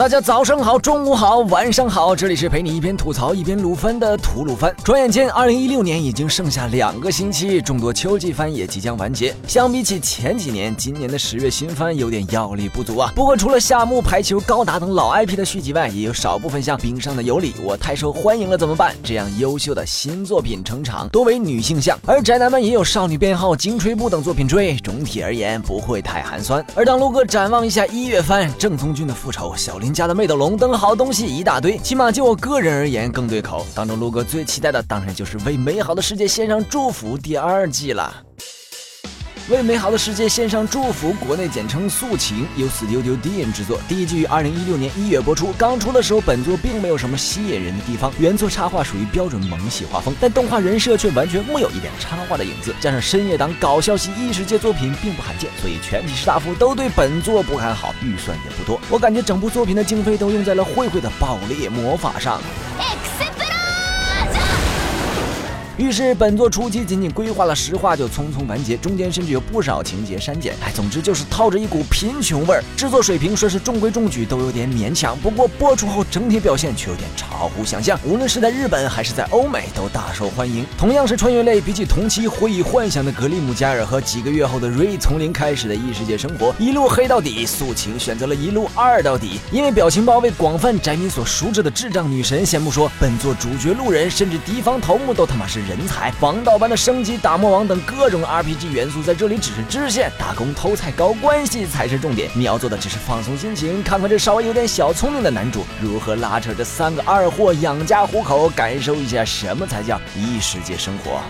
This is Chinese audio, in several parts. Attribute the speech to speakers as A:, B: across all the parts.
A: 大家早上好，中午好，晚上好，这里是陪你一边吐槽一边撸番的吐鲁番。转眼间，二零一六年已经剩下两个星期，众多秋季番也即将完结。相比起前几年，今年的十月新番有点药力不足啊。不过，除了夏目、排球、高达等老 IP 的续集外，也有少部分像冰上的尤里，我太受欢迎了怎么办？这样优秀的新作品成长，多为女性向，而宅男们也有少女编号、金吹部等作品追。总体而言，不会太寒酸。而当陆哥展望一下一月番，正宗君的复仇、小林。家的妹的龙灯好东西一大堆，起码就我个人而言更对口。当中，陆哥最期待的当然就是为美好的世界献上祝福第二季了。为美好的世界献上祝福，国内简称素琴，由 Studio d n 制作。第一季于二零一六年一月播出。刚出的时候，本作并没有什么吸引人的地方，原作插画属于标准萌系画风，但动画人设却完全木有一点插画的影子。加上深夜档搞笑系异世界作品并不罕见，所以全体士大夫都对本作不看好，预算也不多。我感觉整部作品的经费都用在了慧慧的爆裂魔法上。于是本作初期仅仅规划了十话就匆匆完结，中间甚至有不少情节删减。哎，总之就是套着一股贫穷味儿。制作水平说是中规中矩，都有点勉强。不过播出后整体表现却有点超乎想象，无论是在日本还是在欧美都大受欢迎。同样是穿越类，比起同期回忆幻想的格里姆加尔和几个月后的瑞从零开始的异世界生活，一路黑到底。素晴选择了一路二到底，因为表情包被广泛宅民所熟知的智障女神先不说，本作主角路人甚至敌方头目都他妈是。人才，防盗般的升级打魔王等各种 RPG 元素在这里只是支线，打工偷菜搞关系才是重点。你要做的只是放松心情，看看这稍微有点小聪明的男主如何拉扯这三个二货养家糊口，感受一下什么才叫异世界生活。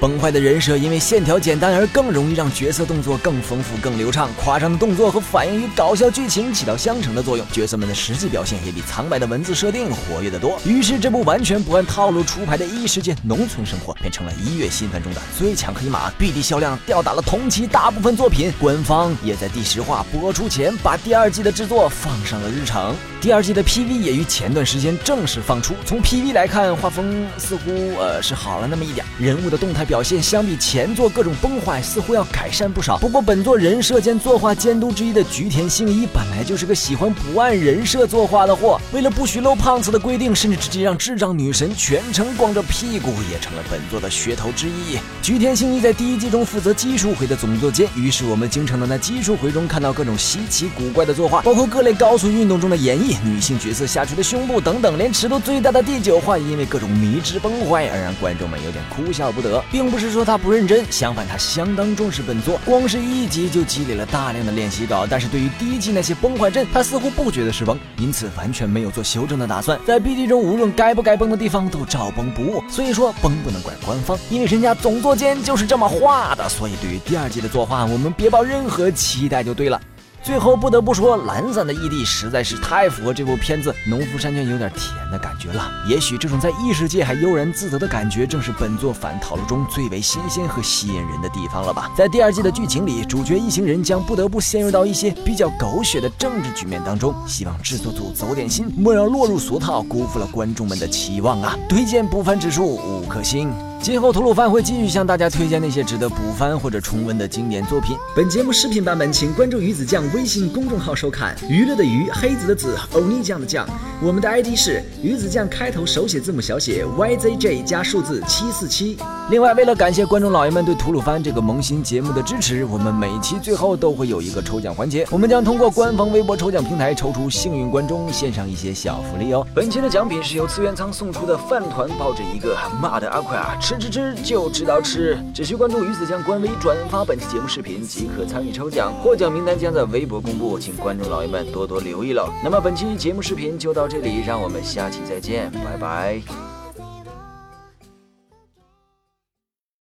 A: 崩坏的人设因为线条简单而更容易让角色动作更丰富、更流畅。夸张的动作和反应与搞笑剧情起到相乘的作用，角色们的实际表现也比苍白的文字设定活跃得多。于是，这部完全不按套路出牌的异世界农村生活，变成了一月新番中的最强黑马，BD 销量吊打了同期大部分作品。官方也在第十话播出前把第二季的制作放上了日程。第二季的 PV 也于前段时间正式放出。从 PV 来看，画风似乎呃是好了那么一点，人物的动态。表现相比前作各种崩坏，似乎要改善不少。不过本作人设兼作画监督之一的菊田信一本来就是个喜欢不按人设作画的货，为了不许露胖子的规定，甚至直接让智障女神全程光着屁股，也成了本作的噱头之一。菊田信一在第一季中负责技术回的总作监，于是我们经常能在技术回中看到各种稀奇古怪的作画，包括各类高速运动中的演绎、女性角色下垂的胸部等等，连尺度最大的第九话因为各种迷之崩坏而让观众们有点哭笑不得。并不是说他不认真，相反，他相当重视本作。光是一集就积累了大量的练习稿，但是对于第一季那些崩坏阵，他似乎不觉得是崩，因此完全没有做修正的打算。在 BD 中，无论该不该崩的地方都照崩不误。所以说，崩不能怪官方，因为人家总作监就是这么画的。所以，对于第二季的作画，我们别抱任何期待就对了。最后不得不说，懒散的异地实在是太符合这部片子农夫山泉有点甜的感觉了。也许这种在异世界还悠然自得的感觉，正是本作反套路中最为新鲜和吸引人的地方了吧？在第二季的剧情里，主角一行人将不得不陷入到一些比较狗血的政治局面当中。希望制作组走点心，莫让落入俗套，辜负了观众们的期望啊！推荐不凡指数五颗星。今后吐鲁番会继续向大家推荐那些值得补番或者重温的经典作品。本节目视频版本，请关注鱼子酱微信公众号收看。娱乐的娱，黑子的子，欧尼酱的酱。我们的 ID 是鱼子酱，开头手写字母小写 YZJ 加数字七四七。另外，为了感谢观众老爷们对吐鲁番这个萌新节目的支持，我们每期最后都会有一个抽奖环节。我们将通过官方微博抽奖平台抽出幸运观众，献上一些小福利哦。本期的奖品是由次元仓送出的饭团，抱着一个骂的阿奎啊。吃吃吃就知道吃，只需关注鱼子酱官微，转发本期节目视频即可参与抽奖，获奖名单将在微博公布，请观众老爷们多多留意喽。那么本期节目视频就到这里，让我们下期再见，拜拜。